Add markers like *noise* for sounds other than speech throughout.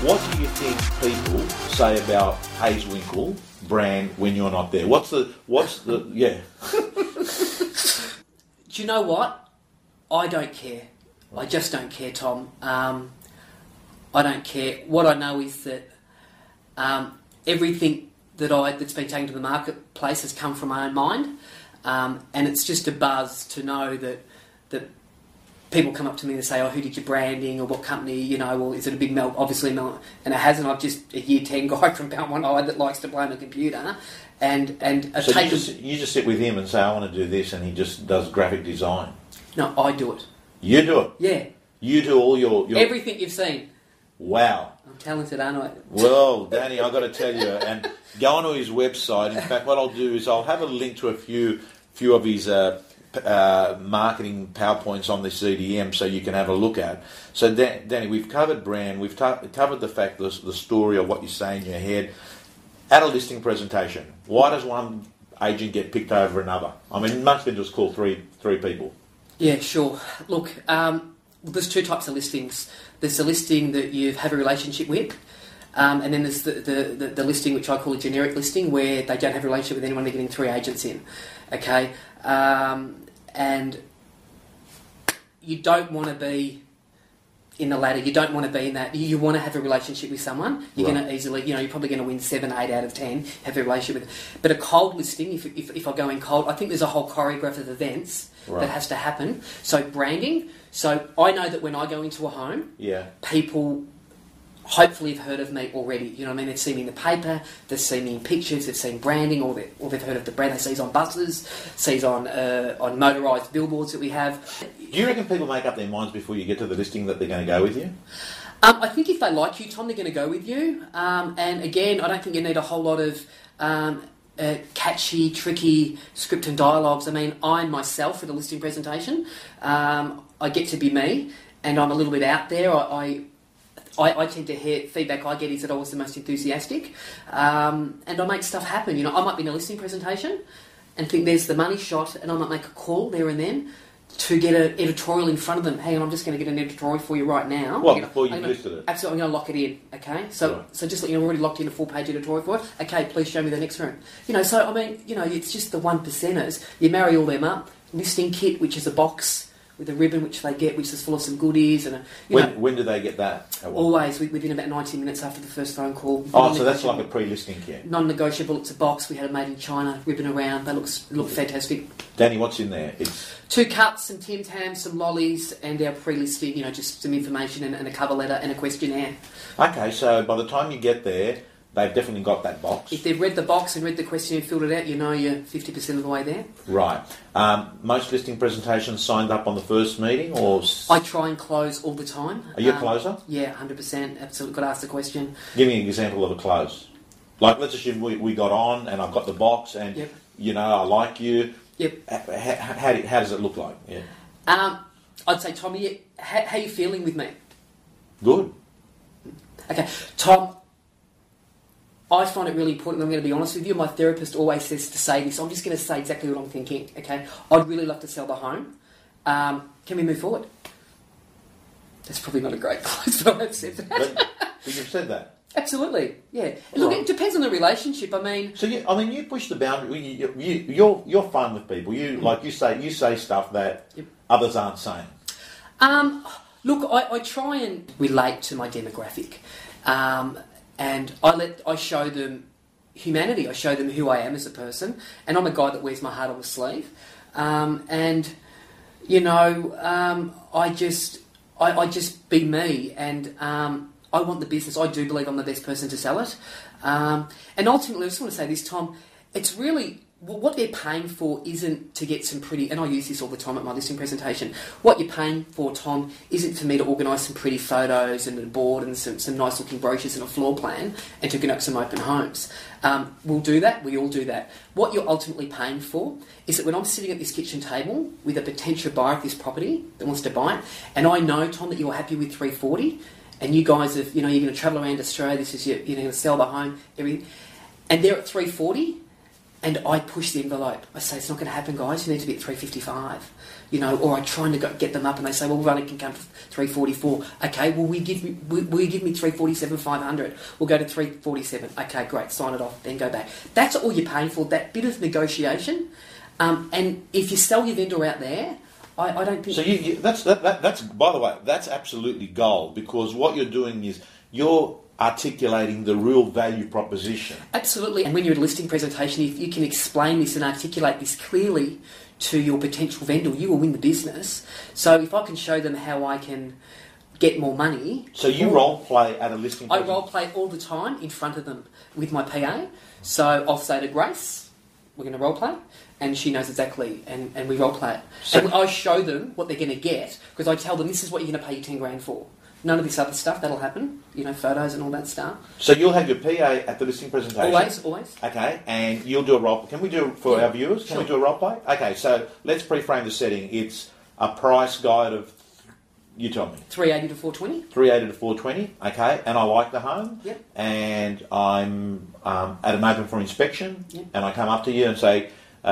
What do you think people say about Hazewinkle brand when you're not there? What's the what's the yeah? *laughs* Do you know what? I don't care. I just don't care, Tom. Um, I don't care. What I know is that um, everything that I that's been taken to the marketplace has come from my own mind, um, and it's just a buzz to know that that people come up to me and say, "Oh, who did your branding or what company?" You know, well, is it a big Mel? Obviously, Mel, and it hasn't. I'm just a year ten *laughs* guy from Mount One Eye that likes to play on a computer, and and a So you just you just sit with him and say, I want to do this, and he just does graphic design. no, I do it. You do it. Yeah, You do all your, your everything you've seen. wow. I'm talented, aren't I? Well, *laughs* Danny, I've got to tell you, and go onto his website. In fact, what I'll do is I'll have a link to a few few of his uh, uh, marketing powerpoints on the CDM, so you can have a look at. So, Dan- Danny, we've covered brand, we've ta covered the fact, the, the story of what you say in your head. At a listing presentation, why does one agent get picked over another? I mean, most of just call three three people. Yeah, sure. Look, um, there's two types of listings. There's a listing that you have a relationship with, um, and then there's the, the, the, the listing which I call a generic listing where they don't have a relationship with anyone. They're getting three agents in. Okay, um, and you don't want to be in the latter. You don't want to be in that. You, you want to have a relationship with someone. You're Right. going to easily, you know, you're probably going to win seven, eight out of ten. Have a relationship with. But a cold listing, if, if, if I go in cold, I think there's a whole choreograph of events Right. that has to happen. So branding. So I know that when I go into a home, Yeah. people hopefully have heard of me already. You know what I mean? They've seen me in the paper, they've seen me in pictures, they've seen branding, or, they, or they've heard of the brand. They see us on buses, sees on uh, on motorised billboards that we have. Do you reckon people make up their minds before you get to the listing that they're going to go with you? Um, I think if they like you, Tom, they're going to go with you. Um, and again, I don't think you need a whole lot of um, uh, catchy, tricky script and dialogues. I mean, I'm myself for the listing presentation. Um, I get to be me, and I'm a little bit out there. I, I, I, I tend to hear feedback I get is that I was the most enthusiastic, um, and I make stuff happen. You know, I might be in a listing presentation and think there's the money shot, and I might make a call there and then. To get an editorial in front of them, hey, I'm just going to get an editorial for you right now. You know, before gonna- listed it? Absolutely, I'm going to lock it in. Okay, so Right. so just let you know, already locked in a full page editorial for it. Okay, please show me the next room. You know, so I mean, you know, it's just the one percenters. You marry all them up. Listing kit, which is a box with a ribbon which they get, which is full of some goodies and a, you When, know, when do they get that? At always within about 90 minutes after the first phone call. Oh, so that's like a pre-listing kit. non-negotiable. It's a box. We had a made in China, ribbon around. They look look fantastic. Danny, what's in there? It's Two cups, some Tim Tams, some lollies, and our pre-listing. You know, just some information and, and a cover letter and a questionnaire. okay. So by the time you get there, they've definitely got that box. If they've read the box and read the question and filled it out, you know you're 50% of the way there. Right. Um, most listing presentations signed up on the first meeting, or I try and close all the time. are you a Um, closer? Yeah, 100%. Absolutely. Got to ask the question. Give me an example of a close. Like, let's assume we, we got on and I've got the box and, Yep. you know, I like you. Yep. H- h- how, how does it look like? Yeah. Um, I'd say, Tommy, how, how you feeling with me? Good. Okay, Tom, I find it really important. I'm going to be honest with you. My therapist always says to say this. I'm just going to say exactly what I'm thinking. Okay, I'd really love to sell the home. Um, can we move forward? That's probably not a great *laughs* close, but I've said that. But, but you've said that. Absolutely, yeah. Look, Right. it depends on the relationship. I mean, So you, I mean, you push the boundary. You, you, you're you're fun with people. You like you say you say stuff that Yep. others aren't saying. Um, look, I, I try and relate to my demographic, um, and I let I show them humanity. I show them who I am as a person, and I'm a guy that wears my heart on the sleeve. Um, and you know, um, I just I, I just be me, and um, I want the business. I do believe I'm the best person to sell it. Um, and ultimately, I just want to say this, Tom. It's really what they're paying for isn't to get some pretty, and I use this all the time at my listing presentation. What you're paying for, Tom, isn't for me to organise some pretty photos and a board and some, some nice looking brochures and a floor plan and to conduct some open homes. Um, we'll do that, we all do that. What you're ultimately paying for is that when I'm sitting at this kitchen table with a potential buyer of this property that wants to buy it, and I know, Tom, that you're happy with 340, and you guys have, you know, you're going to travel around Australia, this is your, you're going to sell the home, everything, and they're at 340 and I push the envelope. I say it's not going to happen, guys. You need to be at 355, you know. Or I try go, get them up, and they say, well, we only can come to 344. Okay, well, we give me, will, will you give me 347 500? We'll go to 347. Okay, great. Sign it off. Then go back. That's all you're paying for. That bit of negotiation. Um, and if you sell your vendor out there, I, I don't think. So you, you, that's that, that, that's by the way, that's absolutely gold because what you're doing is you're articulating the real value proposition. Absolutely. And when you're at a listing presentation, if you can explain this and articulate this clearly to your potential vendor, you will win the business. So if I can show them how I can get more money. So you role play at a listing. I role play all the time in front of them with my PA. So I'll say to Grace, we're going to role play. And she knows exactly, and, and we role play it. So- and I show them what they're going to get because I tell them this is what you're going to pay your 10 grand for. None of this other stuff, that'll happen, you know, photos and all that stuff. So you'll have your PA at the listing presentation. Always, always. Okay, and you'll do a role. Can we do for Yeah, our viewers? Can we do a role play? Okay, so let's pre-frame the setting. It's a price guide of, you tell me, 380 to 420. three eighty to four twenty. Okay, and I like the home. Yep. And I'm um, at an open for inspection, Yep. and I come up to you and say, uh,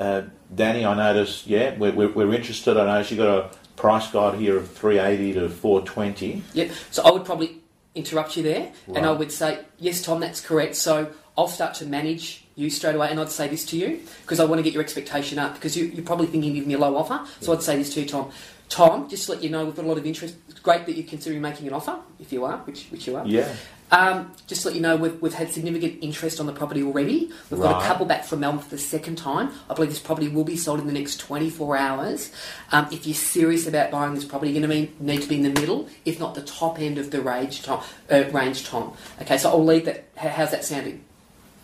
uh, Danny, I noticed, yeah, we're, we're, we're interested. I noticed you got a price guide here of three eighty to four twenty. Yep. So I would probably interrupt you there, and I would say, "Yes, Tom, that's correct." So I'll start to manage you straight away, and I'd say this to you because I want to get your expectation up because you, you're probably thinking giving me a low offer. So I'd say this to you, Tom. Tom, just to let you know, we've got a lot of interest. It's great that you're considering making an offer, if you are, which which you are. Yeah. Um, just to let you know, we've, we've had significant interest on the property already. We've got a couple back from Melbourne for the second time. I believe this property will be sold in the next 24 hours. Um, if you're serious about buying this property, you're going to need to be in the middle, if not the top end of the range, Tom. Uh, range, Tom. Okay, so I'll leave that. How's that sounding?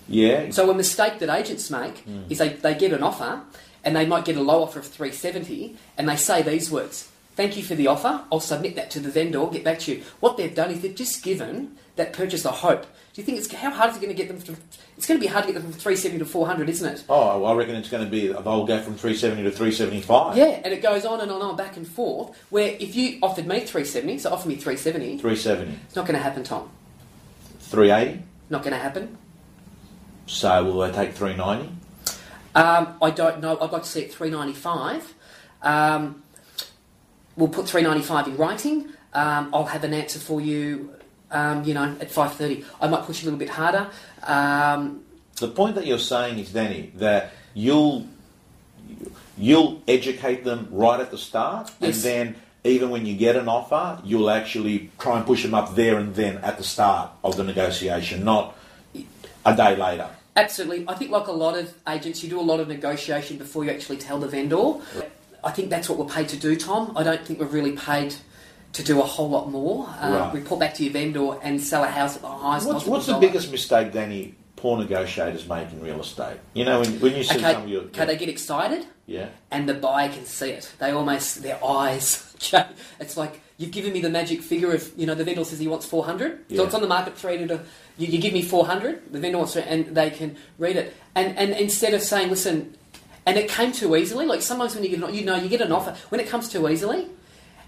Yeah. So a mistake that agents make is they, they get an offer and they might get a low offer of 370 and they say these words, thank you for the offer, I'll submit that to the vendor, get back to you. What they've done is they've just given that purchaser hope. Do you think it's, how hard is it going to get them from, it's going to be hard to get them from 370 to 400, isn't it? Oh, I reckon it's going to be. They'll go from three seventy to three seventy five. Yeah, and it goes on and on and on, back and forth, where if you offered me 370, so offer me 370, Three seventy. it's not going to happen, Tom. Three eighty. Not going to happen. So will they take three ninety? Um, I don't know. I'd like to see it 395. Um, we'll put 395 in writing. Um, I'll have an answer for you. Um, you know, at 5:30. I might push a little bit harder. Um, The point that you're saying is, Danny, that you'll you'll educate them right at the start, Yes. and then even when you get an offer, you'll actually try and push them up there and then at the start of the negotiation, not a day later. Absolutely. I think, like a lot of agents, you do a lot of negotiation before you actually tell the vendor. I think that's what we're paid to do, Tom. I don't think we're really paid to do a whole lot more. Uh, Right. Report back to your vendor and sell a house at the highest What's, possible what's the dollar. biggest mistake, Danny, poor negotiators make in real estate? You know, when, when you see Okay, some of your okay, they get excited. yeah. and the buyer can see it. They almost their eyes. *laughs* change. It's like you've given me the magic figure of you know the vendor says he wants four hundred, so it's on the market for eight. To, you, you give me four hundred. The vendor wants to, and they can read it. And and instead of saying, listen, and it came too easily. Like sometimes when you get an, you know you get an offer when it comes too easily,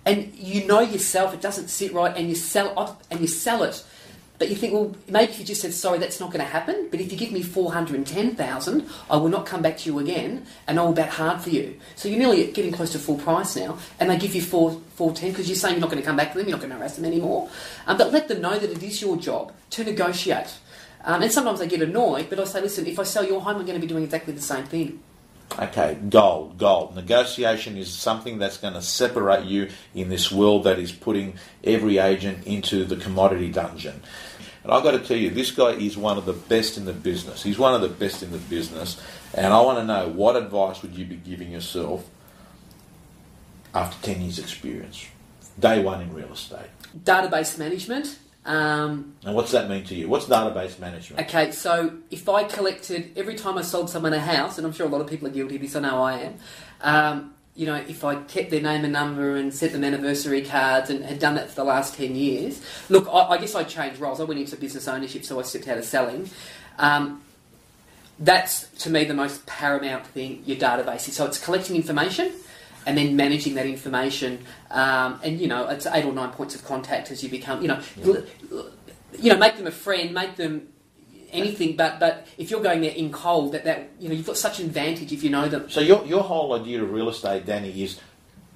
and you know yourself it doesn't sit right, and you sell up and you sell it. But you think, well, maybe if you just said, sorry, that's not going to happen. But if you give me 410000 I will not come back to you again, and I will bet hard for you. So you're nearly getting close to full price now, and they give you 4 410 because you're saying you're not going to come back to them, you're not going to harass them anymore. Um, but let them know that it is your job to negotiate. Um, and sometimes they get annoyed, but I say, listen, if I sell your home, I'm going to be doing exactly the same thing. Okay, gold, gold. Negotiation is something that's going to separate you in this world that is putting every agent into the commodity dungeon. And I've got to tell you, this guy is one of the best in the business. He's one of the best in the business. And I want to know what advice would you be giving yourself after 10 years' experience? Day one in real estate. Database management. Um, And what's that mean to you? What's database management? Okay, so if I collected every time I sold someone a house, and I'm sure a lot of people are guilty of this, I know I am. Um, you know, if I kept their name and number and sent them anniversary cards and had done that for the last 10 years, look, I, I guess I changed roles. I went into business ownership, so I stepped out of selling. Um, that's, to me, the most paramount thing, your database. So it's collecting information and then managing that information. Um, and, you know, it's eight or nine points of contact as you become, you know, l- you know, make them a friend, make them anything. But but if you're going there in cold, that that you know you've got such an advantage if you know them. So your your whole idea of real estate, Danny, is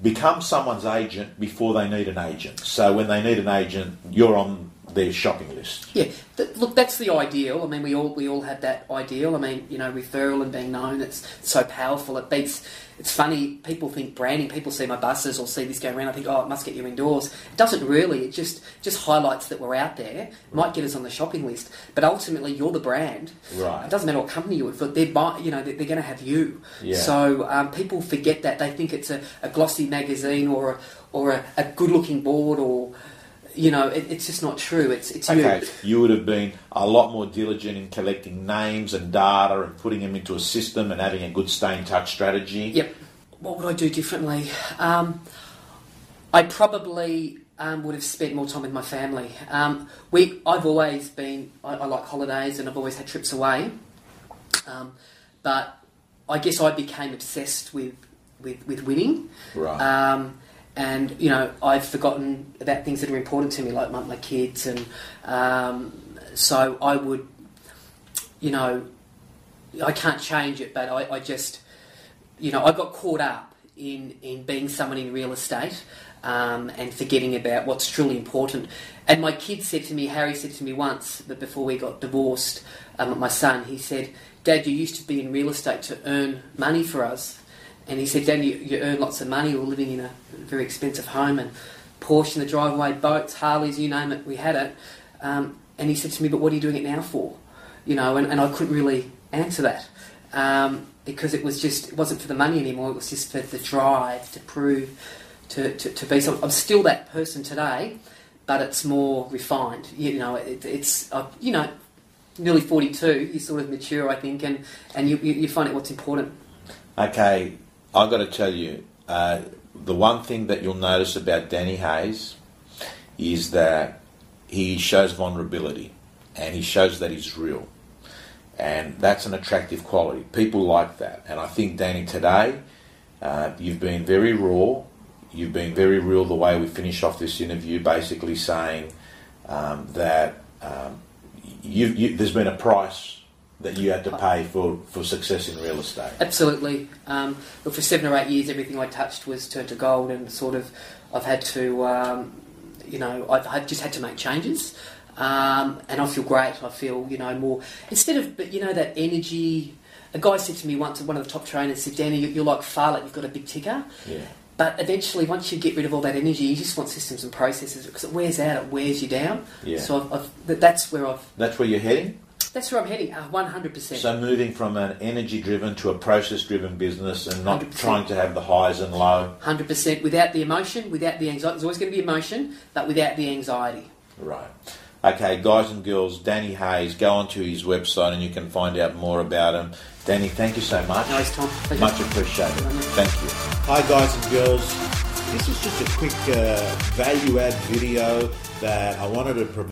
become someone's agent before they need an agent. So when they need an agent, you're on their shopping list. Yeah, th- look, that's the ideal. I mean, we all we all have that ideal. I mean, you know, referral and being known, it's so powerful. It beats. It's funny. People think branding. People see my buses or see this going around. I think, oh, it must get you indoors. It doesn't really. It just just highlights that we're out there. Might get us on the shopping list, but ultimately, you're the brand. Right. It doesn't matter what company you're with. But they're buy, you know they're, they're going to have you. Yeah. So um, people forget that. They think it's a, a glossy magazine or a, or a, a good looking board or you know, it, it's just not true. It's it's you. Okay, you would have been a lot more diligent in collecting names and data and putting them into a system and having a good stay in touch strategy. Yep. What would I do differently? Um, I probably um, would have spent more time with my family. Um, we, I've always been. I, I like holidays, and I've always had trips away. Um, but I guess I became obsessed with with, with winning. Right. And you know, I've forgotten about things that are important to me, like my, my kids, and um, so I would, you know, I can't change it, but I, I just, you know, I got caught up in in being someone in real estate. Um, and forgetting about what's truly important. And my kid said to me, Harry said to me once, that before we got divorced, um, my son, he said, Dad, you used to be in real estate to earn money for us. And he said, Dad, you, you earn lots of money. We're living in a very expensive home and Porsche in the driveway, boats, Harleys, you name it, we had it. Um, and he said to me, But what are you doing it now for? You know, and, and I couldn't really answer that um, because it was just, it wasn't for the money anymore, it was just for the drive to prove to, to, to be something. I'm still that person today, but it's more refined. You know, it, it's, uh, you know, nearly 42, you sort of mature, I think, and, and you, you find out what's important. Okay, I've got to tell you, uh, the one thing that you'll notice about Danny Hayes is that he shows vulnerability and he shows that he's real. And that's an attractive quality. People like that. And I think, Danny, today, uh, you've been very raw. You've been very real the way we finish off this interview, basically saying um, that um, you, you, there's been a price that you had to pay for, for success in real estate. Absolutely. Um, but for seven or eight years, everything I touched was turned to gold, and sort of I've had to, um, you know, I've, I've just had to make changes. Um, and I feel great. I feel, you know, more instead of, but you know, that energy. A guy said to me once, one of the top trainers said, "Danny, you're like Phar Lap. You've got a big ticker." Yeah. But eventually, once you get rid of all that energy, you just want systems and processes because it wears out. It wears you down. Yeah. So I've, I've, that's where I've. That's where you're heading? That's where I'm heading. uh, One hundred percent. So moving from an energy driven to a process driven business and not 100%. trying to have the highs and low. Hundred percent. Without the emotion, without the anxiety, there's always going to be emotion, but without the anxiety. Right. Okay, guys and girls, Danny Hayes, go onto his website and you can find out more about him. Danny, thank you so much. Nice, Tom. Pleasure. Much appreciated. Thank you. Hi, guys and girls. This is just a quick uh, value add video that I wanted to provide.